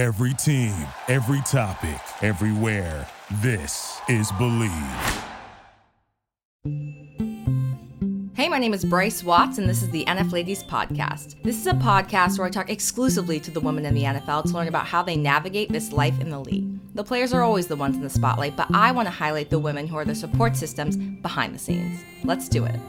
Every team, every topic, everywhere. This is Bleav. Hey, my name is Bryce Watts, and this is the NF Ladies Podcast. This is a podcast where I talk exclusively to the women in the NFL to learn about how they navigate this life in the league. The players are always the ones in the spotlight, but I want to highlight the women who are the support systems behind the scenes. Let's do it.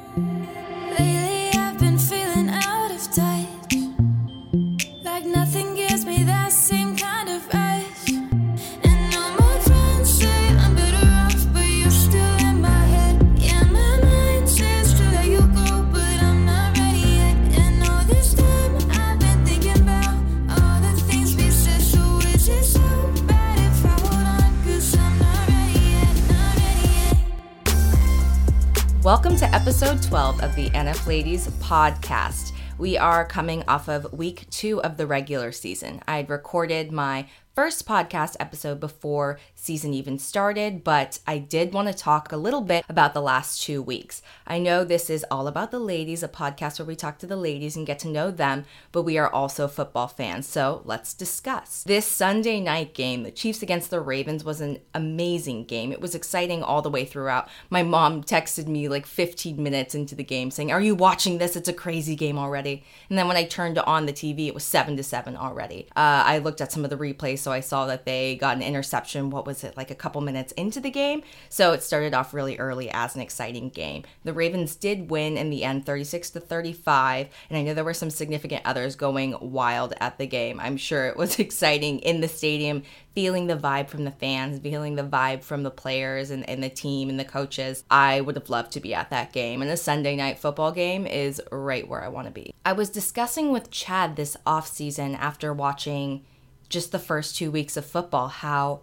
Episode 12 of the NF Ladies podcast. We are coming off of week two of the regular season. I had recorded my first podcast episode before season even started, but I did want to talk a little bit about the last two weeks. I know this is all about the ladies, a podcast where we talk to the ladies and get to know them, but we are also football fans, so let's discuss. This Sunday night game, the Chiefs against the Ravens, was an amazing game. It was exciting all the way throughout. My mom texted me like 15 minutes into the game saying, Are you watching this? It's a crazy game already. And then when I turned on the TV, it was 7 to 7 already. Uh, I looked at some of the replays, so I saw that they got an interception. What was it, like a couple minutes into the game? So it started off really early as an exciting game. The Ravens did win in the end 36 to 35, and I know there were some significant others going wild at the game. I'm sure it was exciting in the stadium, feeling the vibe from the fans, feeling the vibe from the players and, and the team and the coaches. I would have loved to be at that game. And a Sunday night football game is right where I want to be. I was discussing with Chad this off season after watching just the first two weeks of football how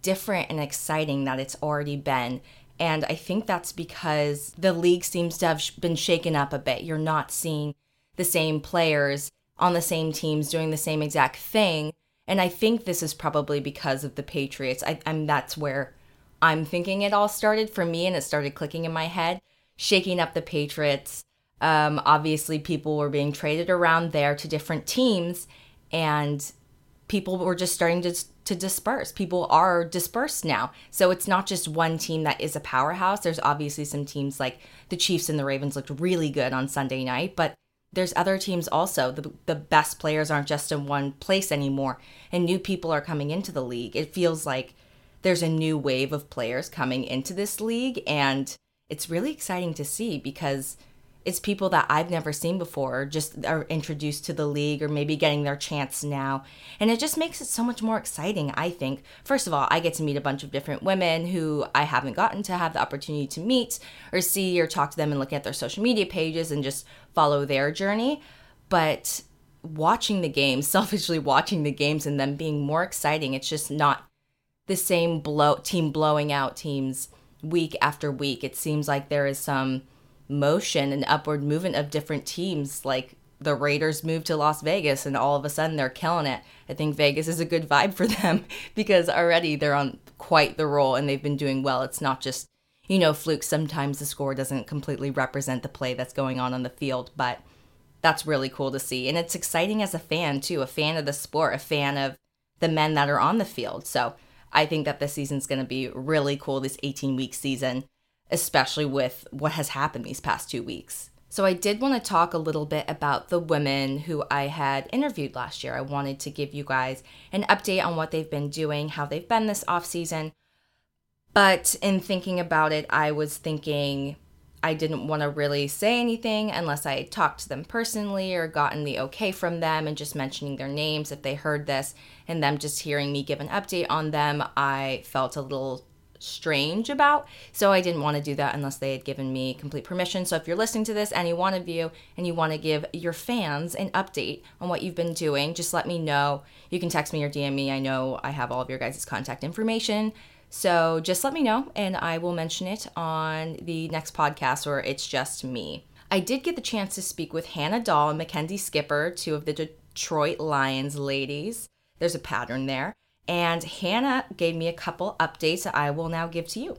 different and exciting that it's already been. And I think that's because the league seems to have been shaken up a bit. You're not seeing the same players on the same teams doing the same exact thing. And I think this is probably because of the Patriots. I, I'm that's where I'm thinking it all started for me, and it started clicking in my head, shaking up the Patriots. Um, obviously, people were being traded around there to different teams, and people were just starting to to disperse. People are dispersed now. So it's not just one team that is a powerhouse. There's obviously some teams like the Chiefs and the Ravens looked really good on Sunday night, but there's other teams also. The the best players aren't just in one place anymore and new people are coming into the league. It feels like there's a new wave of players coming into this league and it's really exciting to see because it's people that I've never seen before, just are introduced to the league or maybe getting their chance now. And it just makes it so much more exciting, I think. First of all, I get to meet a bunch of different women who I haven't gotten to have the opportunity to meet or see or talk to them and look at their social media pages and just follow their journey. But watching the games, selfishly watching the games and them being more exciting, it's just not the same blow team blowing out teams week after week. It seems like there is some motion and upward movement of different teams like the Raiders moved to Las Vegas and all of a sudden they're killing it. I think Vegas is a good vibe for them because already they're on quite the roll and they've been doing well. It's not just, you know, fluke. Sometimes the score doesn't completely represent the play that's going on on the field, but that's really cool to see. And it's exciting as a fan, too, a fan of the sport, a fan of the men that are on the field. So I think that this season's going to be really cool, this 18 week season especially with what has happened these past two weeks. So, I did want to talk a little bit about the women who I had interviewed last year. I wanted to give you guys an update on what they've been doing, how they've been this off season. But in thinking about it, I was thinking I didn't want to really say anything unless I talked to them personally or gotten the okay from them and just mentioning their names if they heard this and them just hearing me give an update on them. I felt a little strange about. So I didn't want to do that unless they had given me complete permission. So if you're listening to this, any one of you, and you want to give your fans an update on what you've been doing, just let me know. You can text me or DM me. I know I have all of your guys' contact information. So just let me know and I will mention it on the next podcast or it's just me. I did get the chance to speak with Hannah Dahl and Mackenzie Skipper, two of the Detroit Lions ladies. There's a pattern there and Hannah gave me a couple updates that I will now give to you.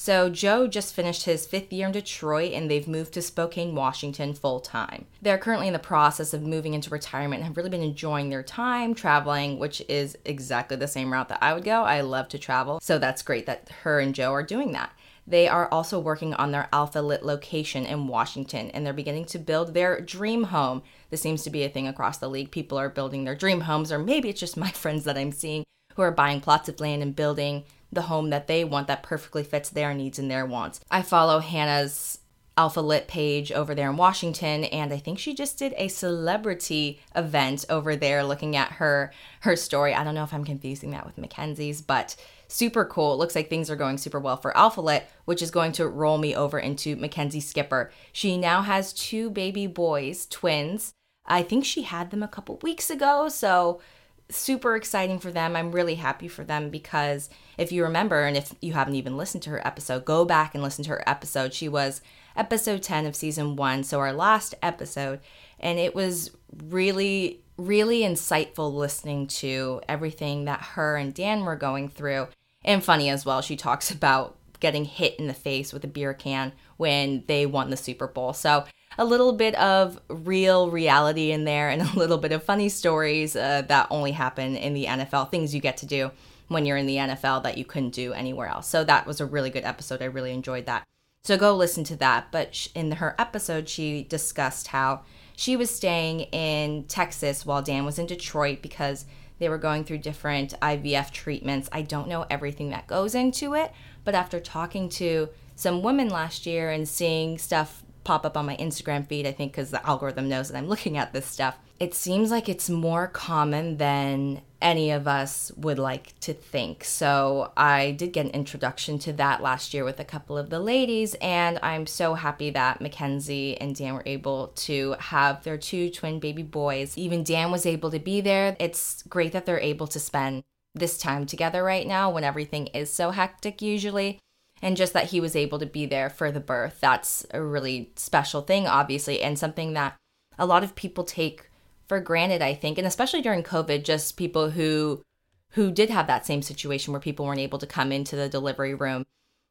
So, Joe just finished his fifth year in Detroit and they've moved to Spokane, Washington full time. They're currently in the process of moving into retirement and have really been enjoying their time traveling, which is exactly the same route that I would go. I love to travel. So, that's great that her and Joe are doing that. They are also working on their Alpha Lit location in Washington and they're beginning to build their dream home. This seems to be a thing across the league. People are building their dream homes, or maybe it's just my friends that I'm seeing who are buying plots of land and building the home that they want that perfectly fits their needs and their wants. I follow Hannah's Alpha Lit page over there in Washington and I think she just did a celebrity event over there looking at her her story. I don't know if I'm confusing that with Mackenzie's, but super cool. It looks like things are going super well for Alpha Lit, which is going to roll me over into Mackenzie Skipper. She now has two baby boys, twins. I think she had them a couple weeks ago, so super exciting for them. I'm really happy for them because if you remember, and if you haven't even listened to her episode, go back and listen to her episode. She was episode 10 of season one, so our last episode. And it was really, really insightful listening to everything that her and Dan were going through. And funny as well, she talks about getting hit in the face with a beer can when they won the Super Bowl. So a little bit of real reality in there and a little bit of funny stories uh, that only happen in the NFL, things you get to do when you're in the NFL that you couldn't do anywhere else. So that was a really good episode. I really enjoyed that. So go listen to that. But in her episode, she discussed how she was staying in Texas while Dan was in Detroit because they were going through different IVF treatments. I don't know everything that goes into it, but after talking to some women last year and seeing stuff pop up on my Instagram feed, I think because the algorithm knows that I'm looking at this stuff. It seems like it's more common than any of us would like to think. So I did get an introduction to that last year with a couple of the ladies, and I'm so happy that Mackenzie and Dan were able to have their two twin baby boys. Even Dan was able to be there. It's great that they're able to spend this time together right now when everything is so hectic usually and just that he was able to be there for the birth. That's a really special thing obviously and something that a lot of people take for granted i think and especially during covid just people who who did have that same situation where people weren't able to come into the delivery room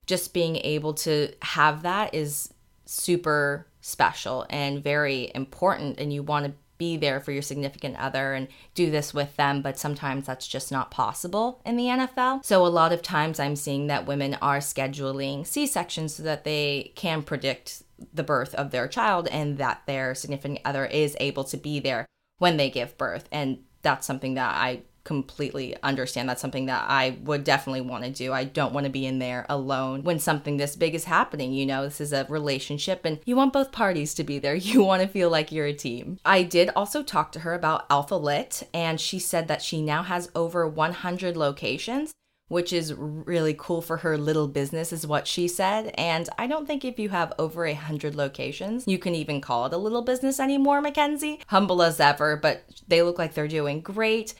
just being able to have that is super special and very important and you want to be there for your significant other and do this with them, but sometimes that's just not possible in the NFL. So a lot of times I'm seeing that women are scheduling C sections so that they can predict the birth of their child and that their significant other is able to be there when they give birth. And that's something that I completely understand that's something that I would definitely want to do. I don't want to be in there alone when something this big is happening. You know, this is a relationship and you want both parties to be there. You want to feel like you're a team. I did also talk to her about Alpha Lit, and she said that she now has over 100 locations. Which is really cool for her little business, is what she said. And I don't think if you have over a hundred locations, you can even call it a little business anymore, Mackenzie. Humble as ever, but they look like they're doing great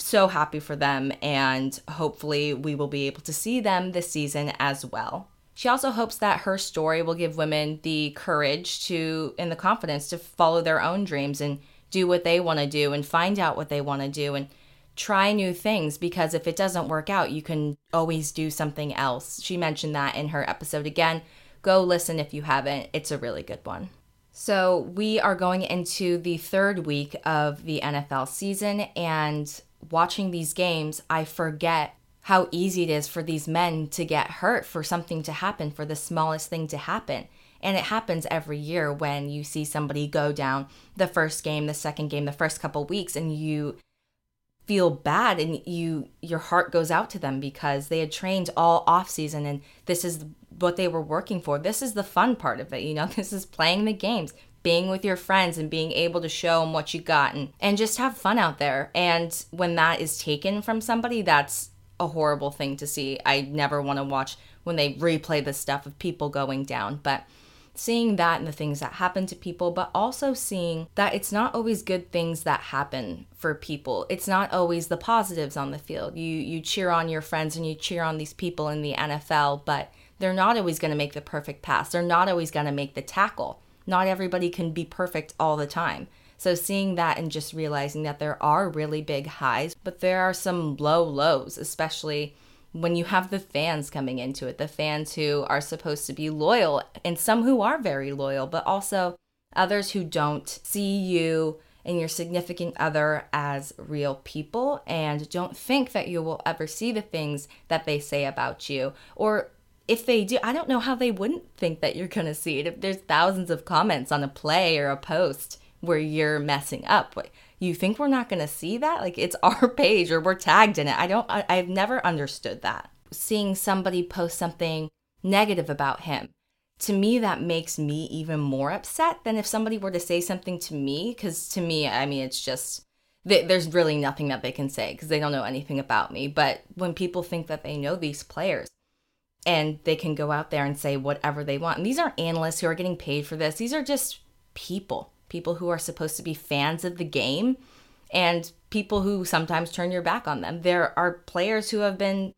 so happy for them, and hopefully, we will be able to see them this season as well. She also hopes that her story will give women the courage to and the confidence to follow their own dreams and do what they want to do and find out what they want to do and try new things because if it doesn't work out, you can always do something else. She mentioned that in her episode again. Go listen if you haven't, it's a really good one. So, we are going into the third week of the NFL season, and watching these games, I forget how easy it is for these men to get hurt, for something to happen, for the smallest thing to happen. And it happens every year when you see somebody go down the first game, the second game, the first couple weeks, and you feel bad and you your heart goes out to them because they had trained all off season and this is what they were working for. This is the fun part of it, you know. This is playing the games, being with your friends and being able to show them what you got and, and just have fun out there. And when that is taken from somebody, that's a horrible thing to see. I never want to watch when they replay the stuff of people going down. But seeing that and the things that happen to people, but also seeing that it's not always good things that happen for people. It's not always the positives on the field. You you cheer on your friends and you cheer on these people in the NFL, but they're not always going to make the perfect pass. They're not always going to make the tackle not everybody can be perfect all the time. So seeing that and just realizing that there are really big highs, but there are some low lows, especially when you have the fans coming into it, the fans who are supposed to be loyal, and some who are very loyal, but also others who don't see you and your significant other as real people and don't think that you will ever see the things that they say about you or if they do, I don't know how they wouldn't think that you're going to see it. If there's thousands of comments on a play or a post where you're messing up, you think we're not going to see that? Like it's our page or we're tagged in it. I don't, I, I've never understood that. Seeing somebody post something negative about him to me that makes me even more upset than if somebody were to say something to me because to me i mean it's just there's really nothing that they can say because they don't know anything about me but when people think that they know these players and they can go out there and say whatever they want and these aren't analysts who are getting paid for this these are just people people who are supposed to be fans of the game and people who sometimes turn your back on them there are players who have been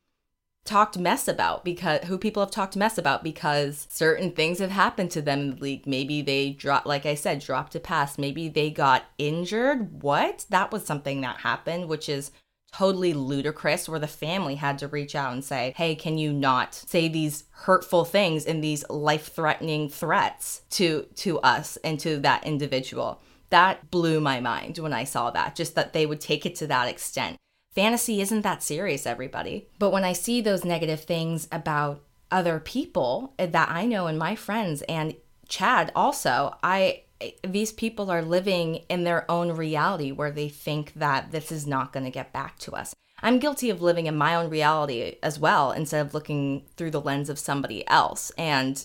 talked mess about because who people have talked mess about because certain things have happened to them in the league. Maybe they dropped, like I said, dropped a pass. Maybe they got injured. What? That was something that happened, which is totally ludicrous where the family had to reach out and say, "Hey, can you not say these hurtful things and these life-threatening threats to to us and to that individual?" That blew my mind when I saw that, just that they would take it to that extent fantasy isn't that serious, everybody. But when I see those negative things about other people that I know and my friends and Chad also, I these people are living in their own reality where they think that this is not going to get back to us. I'm guilty of living in my own reality as well instead of looking through the lens of somebody else. And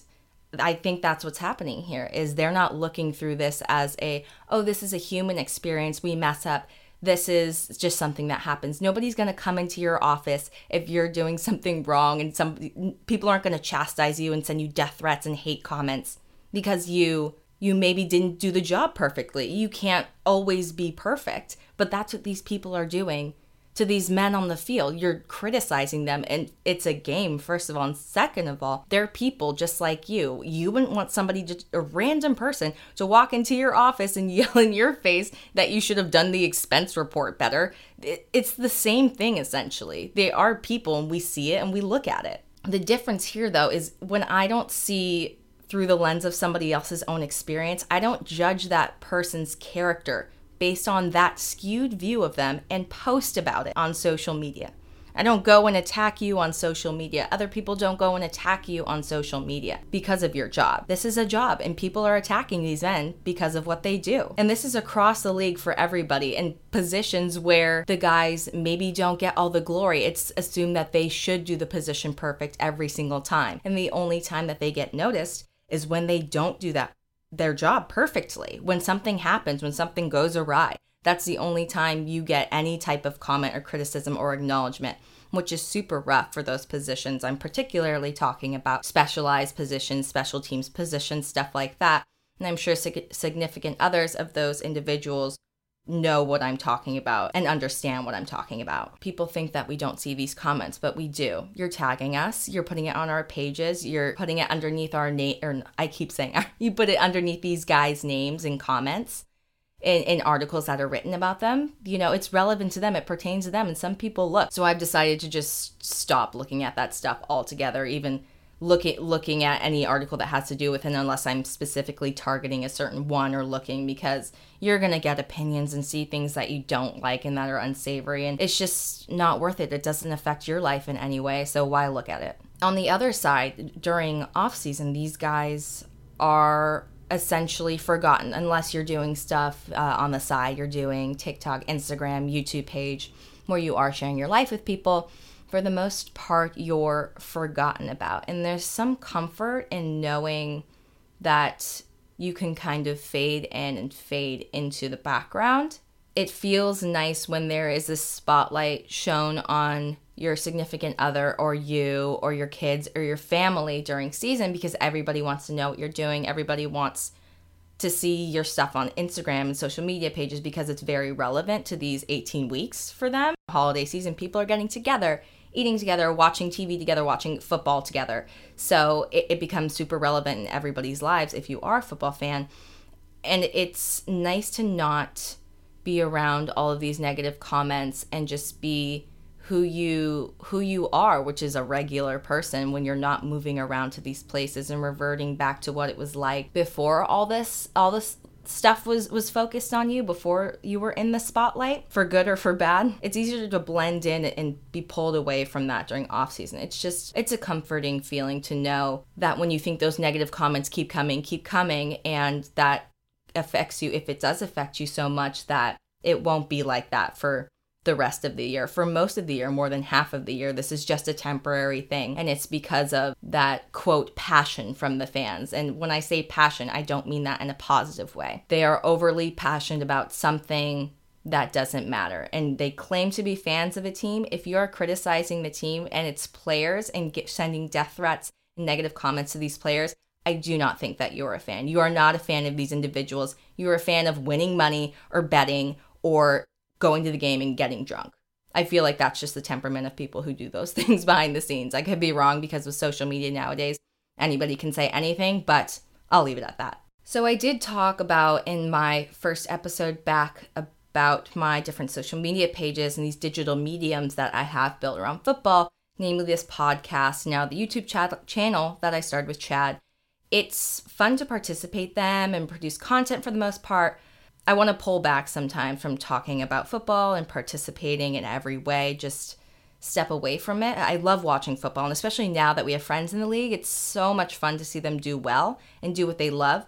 I think that's what's happening here is they're not looking through this as a oh this is a human experience we mess up this is just something that happens. Nobody's going to come into your office if you're doing something wrong and some people aren't going to chastise you and send you death threats and hate comments because you you maybe didn't do the job perfectly. You can't always be perfect, but that's what these people are doing to these men on the field. You're criticizing them, and it's a game, first of all. And second of all, they're people just like you. You wouldn't want somebody, just a random person, to walk into your office and yell in your face that you should have done the expense report better. It's the same thing, essentially. They are people, and we see it and we look at it. The difference here, though, is when I don't see through the lens of somebody else's own experience, I don't judge that person's character based on that skewed view of them and post about it on social media. I don't go and attack you on social media. Other people don't go and attack you on social media because of your job. This is a job, and people are attacking these men because of what they do. And this is across the league for everybody in positions where the guys maybe don't get all the glory. It's assumed that they should do the position perfect every single time. And the only time that they get noticed is when they don't do that their job perfectly. When something happens, when something goes awry, that's the only time you get any type of comment or criticism or acknowledgement, which is super rough for those positions. I'm particularly talking about specialized positions, special teams positions, stuff like that. And I'm sure significant others of those individuals know what I'm talking about and understand what I'm talking about. People think that we don't see these comments, but we do. You're tagging us, you're putting it on our pages, you're putting it underneath our name, or I keep saying, you put it underneath these guys' names and comments. In, in articles that are written about them, you know, it's relevant to them, it pertains to them, and some people look. So I've decided to just stop looking at that stuff altogether, even looking looking at any article that has to do with it unless I'm specifically targeting a certain one or looking because you're going to get opinions and see things that you don't like and that are unsavory and it's just not worth it. It doesn't affect your life in any way, so why look at it? On the other side, during off season, these guys are essentially forgotten unless you're doing stuff uh, on the side. You're doing TikTok, Instagram, YouTube page where you are sharing your life with people for the most part, you're forgotten about. And there's some comfort in knowing that you can kind of fade in and fade into the background. It feels nice when there is a spotlight shown on your significant other or you or your kids or your family during season because everybody wants to know what you're doing. Everybody wants to see your stuff on Instagram and social media pages because it's very relevant to these 18 weeks for them. Holiday season, people are getting together eating together, watching TV together, watching football together. So it, it becomes super relevant in everybody's lives if you are a football fan. And it's nice to not be around all of these negative comments and just be who you who you are which is a regular person when you're not moving around to these places and reverting back to what it was like before all this all this stuff was was focused on you before you were in the spotlight for good or for bad. It's easier to blend in and be pulled away from that during off season. It's just it's a comforting feeling to know that when you think those negative comments keep coming keep coming and that affects you if it does affect you so much that it won't be like that for the rest of the year. For most of the year, more than half of the year, this is just a temporary thing. And it's because of that quote passion from the fans. And when I say passion, I don't mean that in a positive way. They are overly passionate about something that doesn't matter. And they claim to be fans of a team. If you're criticizing the team and its players and get, sending death threats and negative comments to these players, I do not think that you're a fan. You are not a fan of these individuals. You're a fan of winning money or betting or going to the game and getting drunk. I feel like that's just the temperament of people who do those things behind the scenes. I could be wrong because with social media nowadays, anybody can say anything, but I'll leave it at that. So, I did talk about in my first episode back about my different social media pages and these digital mediums that I have built around football, namely this podcast, now the YouTube chat- channel that I started with Chad. It's fun to participate them and produce content for the most part, I want to pull back sometimes from talking about football and participating in every way, just step away from it. I love watching football, and especially now that we have friends in the league, it's so much fun to see them do well and do what they love.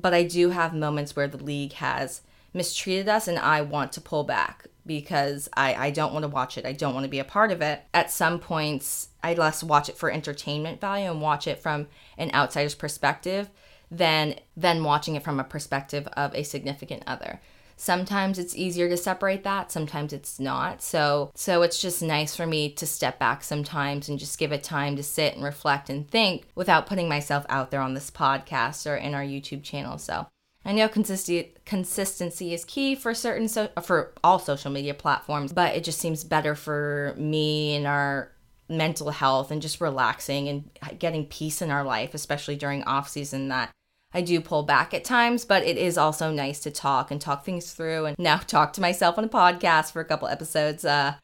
But I do have moments where the league has mistreated us, and I want to pull back because I, I don't want to watch it. I don't want to be a part of it. At some points, I'd less watch it for entertainment value and watch it from an outsider's perspective than than watching it from a perspective of a significant other. Sometimes it's easier to separate that, sometimes it's not. So so it's just nice for me to step back sometimes and just give it time to sit and reflect and think without putting myself out there on this podcast or in our YouTube channel. So I know consistency consistency is key for certain so for all social media platforms, but it just seems better for me and our mental health and just relaxing and getting peace in our life, especially during off season that I do pull back at times, but it is also nice to talk and talk things through and now talk to myself on a podcast for a couple episodes. Uh,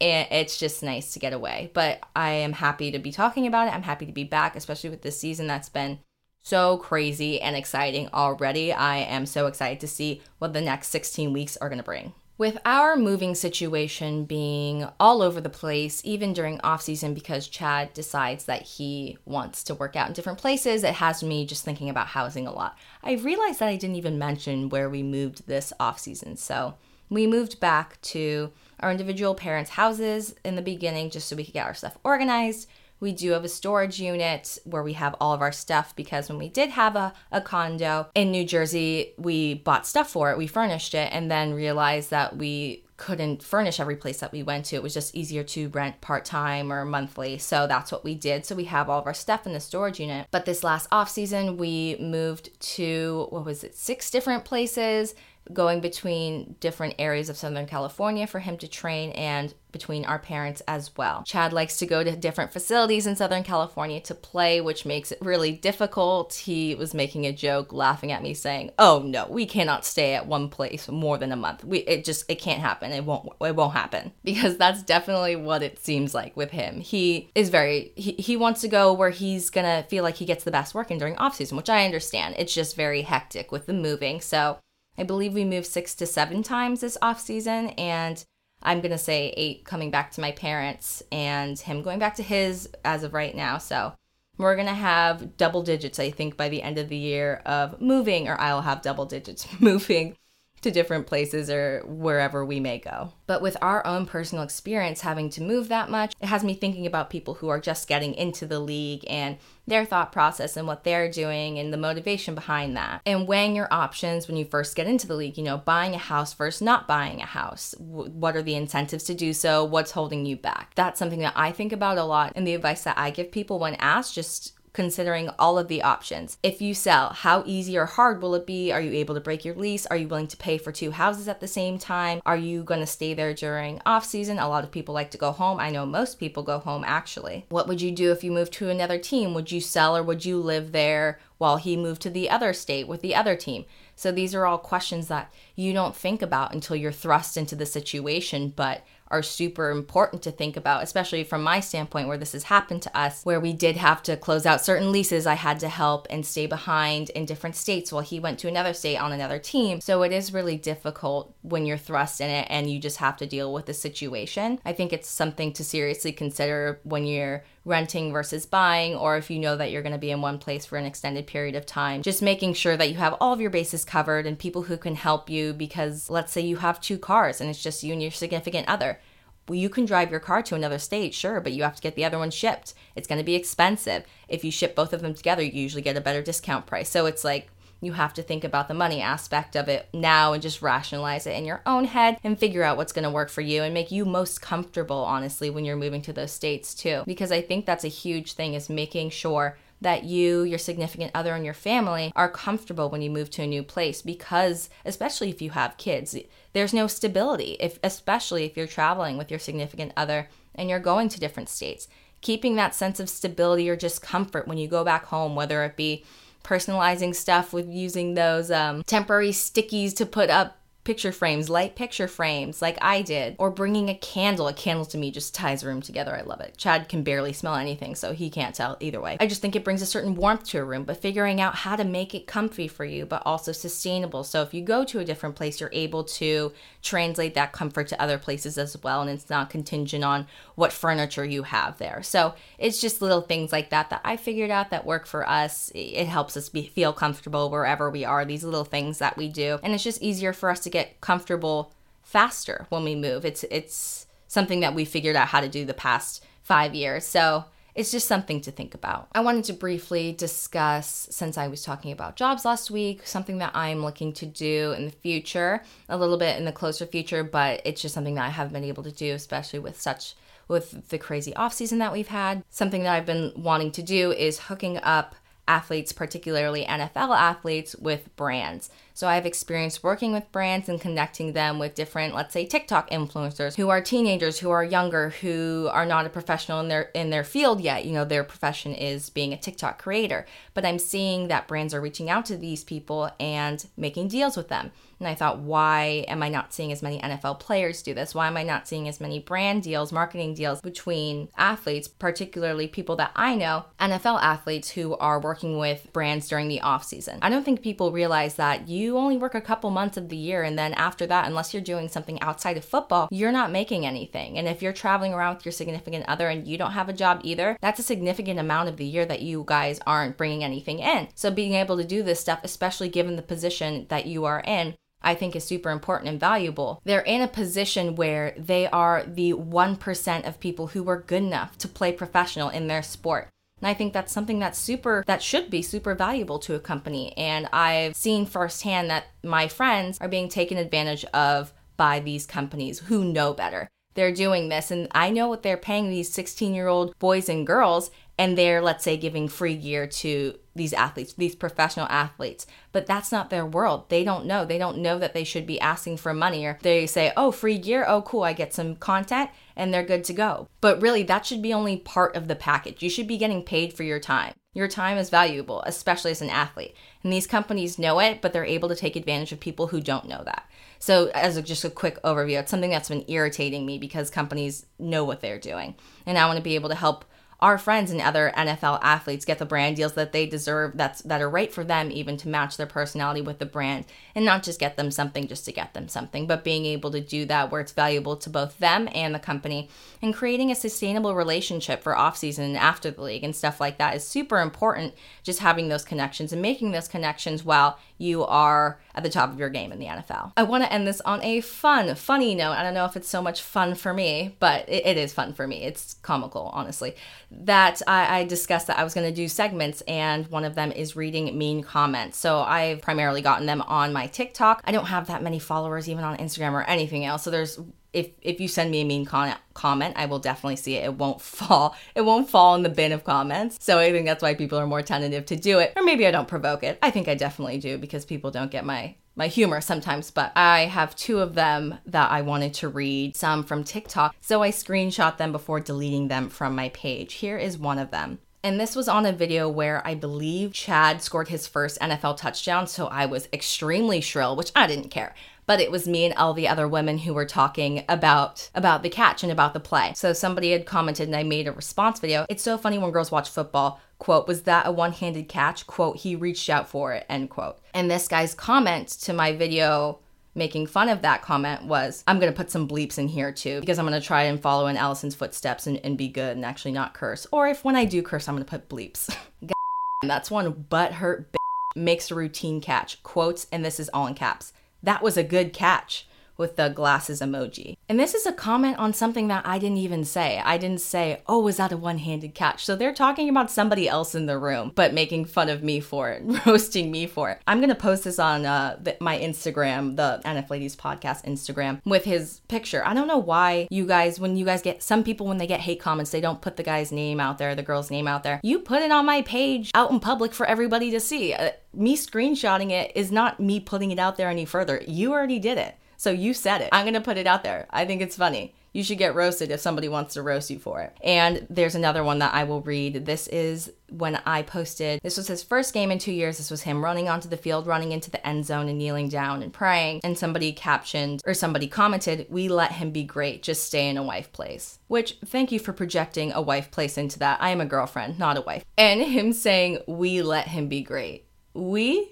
and it's just nice to get away. But I am happy to be talking about it. I'm happy to be back, especially with this season that's been so crazy and exciting already. I am so excited to see what the next 16 weeks are going to bring. With our moving situation being all over the place, even during off season, because Chad decides that he wants to work out in different places, it has me just thinking about housing a lot. I realized that I didn't even mention where we moved this off season. So we moved back to our individual parents' houses in the beginning just so we could get our stuff organized. We do have a storage unit where we have all of our stuff because when we did have a, a condo in New Jersey, we bought stuff for it, we furnished it, and then realized that we couldn't furnish every place that we went to. It was just easier to rent part time or monthly. So that's what we did. So we have all of our stuff in the storage unit. But this last off season, we moved to what was it, six different places going between different areas of Southern California for him to train and between our parents as well. Chad likes to go to different facilities in Southern California to play, which makes it really difficult. He was making a joke, laughing at me, saying, "Oh no, we cannot stay at one place more than a month. We it just it can't happen. It won't it won't happen." Because that's definitely what it seems like with him. He is very he, he wants to go where he's gonna feel like he gets the best work in during off season, which I understand. It's just very hectic with the moving. So I believe we moved six to seven times this off season, and I'm gonna say eight coming back to my parents and him going back to his as of right now. So we're gonna have double digits, I think, by the end of the year of moving, or I'll have double digits moving to different places or wherever we may go. But with our own personal experience having to move that much, it has me thinking about people who are just getting into the league and their thought process and what they're doing and the motivation behind that. And weighing your options when you first get into the league, you know, buying a house versus not buying a house. what are the incentives to do so? What's holding you back? That's something that I think about a lot. And the advice that I give people when asked just considering all of the options. If you sell, how easy or hard will it be? Are you able to break your lease? Are you willing to pay for two houses at the same time? Are you going to stay there during off season? A lot of people like to go home. I know most people go home actually. What would you do if you moved to another team? Would you sell or would you live there while he moved to the other state with the other team? So these are all questions that you don't think about until you're thrust into the situation, but are super important to think about, especially from my standpoint where this has happened to us, where we did have to close out certain leases. I had to help and stay behind in different states while he went to another state on another team. So it is really difficult when you're thrust in it and you just have to deal with the situation. I think it's something to seriously consider when you're renting versus buying, or if you know that you're going to be in one place for an extended period of time, just making sure that you have all of your bases covered and people who can help you. Because let's say you have two cars and it's just you and your significant other. Well, you can drive your car to another state, sure, but you have to get the other one shipped. It's going to be expensive. If you ship both of them together, you usually get a better discount price. So it's like you have to think about the money aspect of it now and just rationalize it in your own head and figure out what's going to work for you and make you most comfortable honestly when you're moving to those states too because i think that's a huge thing is making sure that you, your significant other, and your family are comfortable when you move to a new place because, especially if you have kids, there's no stability, if, especially if you're traveling with your significant other and you're going to different states. Keeping that sense of stability or just comfort when you go back home, whether it be personalizing stuff with using those um, temporary stickies to put up picture frames, light picture frames, like I did, or bringing a candle. A candle to me just ties a room together. I love it. Chad can barely smell anything, so he can't tell either way. I just think it brings a certain warmth to a room, but figuring out how to make it comfy for you, but also sustainable. So if you go to a different place, you're able to translate that comfort to other places as well, and it's not contingent on what furniture you have there. So it's just little things like that that I figured out that work for us. It helps us be, feel comfortable wherever we are, these little things that we do. And it's just easier for us to get comfortable faster when we move. It's it's something that we figured out how to do the past 5 years. So it's just something to think about. I wanted to briefly discuss, since I was talking about jobs last week, something that I'm looking to do in the future, a little bit in the closer future, but it's just something that I haven't been able to do, especially with such with the crazy off season that we've had. Something that I've been wanting to do is hooking up athletes, particularly NFL athletes, with brands. So I have experience working with brands and connecting them with different, let's say TikTok influencers who are teenagers, who are younger, who are not a professional in their in their field yet. You know, their profession is being a TikTok creator. But I'm seeing that brands are reaching out to these people and making deals with them. And I thought, why am I not seeing as many NFL players do this? Why am I not seeing as many brand deals, marketing deals between athletes, particularly people that I know, NFL athletes who are working with brands during the off season? I don't think people realize that you you only work a couple months of the year. And then after that, unless you're doing something outside of football, you're not making anything. And if you're traveling around with your significant other and you don't have a job either, that's a significant amount of the year that you guys aren't bringing anything in. So being able to do this stuff, especially given the position that you are in, I think is super important and valuable. They're in a position where they are the 1% of people who are good enough to play professional in their sport. And I think that's something that's super, that should be super valuable to a company. And I've seen firsthand that my friends are being taken advantage of by these companies who know better. They're doing this, and I know what they're paying these 16 year old boys and girls, and they're, let's say, giving free gear to these athletes, these professional athletes. But that's not their world. They don't know. They don't know that they should be asking for money, or they say, oh, free gear, oh, cool, I get some content and they're good to go. But really, that should be only part of the package. You should be getting paid for your time. Your time is valuable, especially as an athlete. And these companies know it, but they're able to take advantage of people who don't know that. So, as a, just a quick overview, it's something that's been irritating me because companies know what they're doing. And I want to be able to help our friends and other NFL athletes get the brand deals that they deserve that's that are right for them even to match their personality with the brand and not just get them something just to get them something but being able to do that where it's valuable to both them and the company and creating a sustainable relationship for off season and after the league and stuff like that is super important just having those connections and making those connections while you are at the top of your game in the NFL. I want to end this on a fun, funny note. I don't know if it's so much fun for me, but it, it is fun for me. It's comical, honestly. That I, I discussed that I was going to do segments, and one of them is reading mean comments. So I've primarily gotten them on my TikTok. I don't have that many followers even on Instagram or anything else. So there's if if you send me a mean con- comment, I will definitely see it. It won't fall. It won't fall in the bin of comments. So I think that's why people are more tentative to do it. Or maybe I don't provoke it. I think I definitely do because people don't get my my humor sometimes, but I have two of them that I wanted to read, some from TikTok. So I screenshot them before deleting them from my page. Here is one of them. And this was on a video where I believe Chad scored his first NFL touchdown, so I was extremely shrill, which I didn't care. but it was me and all the other women who were talking about about the catch and about the play. So somebody had commented and I made a response video. It's so funny when girls watch football. Quote, was that a one-handed catch? Quote, he reached out for it, end quote. And this guy's comment to my video making fun of that comment was I'm gonna put some bleeps in here too because I'm gonna try and follow in Allison's footsteps and, and be good and actually not curse. Or if when I do curse, I'm gonna put bleeps. That's one butthurt b- makes a routine catch. Quotes, and this is all in caps. That was a good catch with the glasses emoji. And this is a comment on something that I didn't even say. I didn't say, oh, was that a one handed catch? So they're talking about somebody else in the room, but making fun of me for it, roasting me for it. I'm gonna post this on uh, the, my Instagram, the NF Ladies Podcast Instagram, with his picture. I don't know why you guys, when you guys get, some people, when they get hate comments, they don't put the guy's name out there, the girl's name out there. You put it on my page out in public for everybody to see. Uh, me screenshotting it is not me putting it out there any further. You already did it. So you said it. I'm going to put it out there. I think it's funny. You should get roasted if somebody wants to roast you for it. And there's another one that I will read. This is when I posted, this was his first game in two years. This was him running onto the field, running into the end zone and kneeling down and praying. And somebody captioned or somebody commented, We let him be great, just stay in a wife place. Which, thank you for projecting a wife place into that. I am a girlfriend, not a wife. And him saying, We let him be great. We?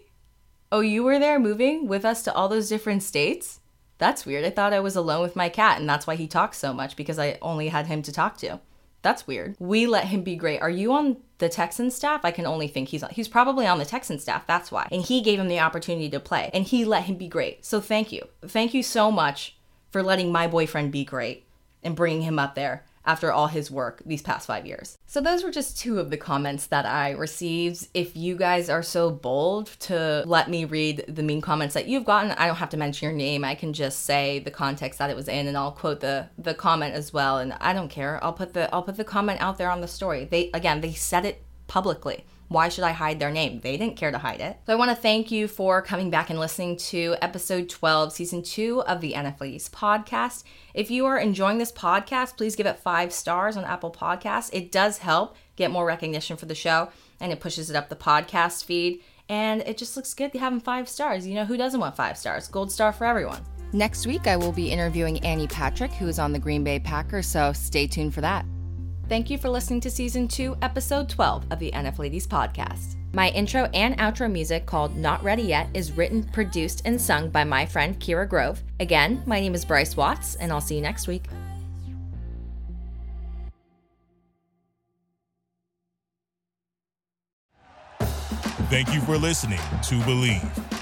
Oh, you were there moving with us to all those different states? That's weird. I thought I was alone with my cat, and that's why he talks so much because I only had him to talk to. That's weird. We let him be great. Are you on the Texan staff? I can only think he's on, he's probably on the Texan staff. That's why. And he gave him the opportunity to play, and he let him be great. So thank you, thank you so much for letting my boyfriend be great and bringing him up there after all his work these past five years. So, those were just two of the comments that I received. If you guys are so bold to let me read the mean comments that you've gotten, I don't have to mention your name. I can just say the context that it was in and I'll quote the the comment as well and I don't care. I'll put the I'll put the comment out there on the story. They again, they said it publicly. Why should I hide their name? They didn't care to hide it. So I want to thank you for coming back and listening to episode 12, season 2 of the NF Ladies podcast. If you are enjoying this podcast, please give it 5 stars on Apple Podcasts. It does help get more recognition for the show and it pushes it up the podcast feed and it just looks good having 5 stars. You know who doesn't want 5 stars? Gold star for everyone. Next week, I will be interviewing Annie Patrick, who is on the Green Bay Packers, so stay tuned for that. Thank you for listening to season two, episode 12 of the NF Ladies podcast. My intro and outro music called Not Ready Yet is written, produced, and sung by my friend Kira Grove. Again, my name is Bryce Watts, and I'll see you next week. Thank you for listening to Bleav.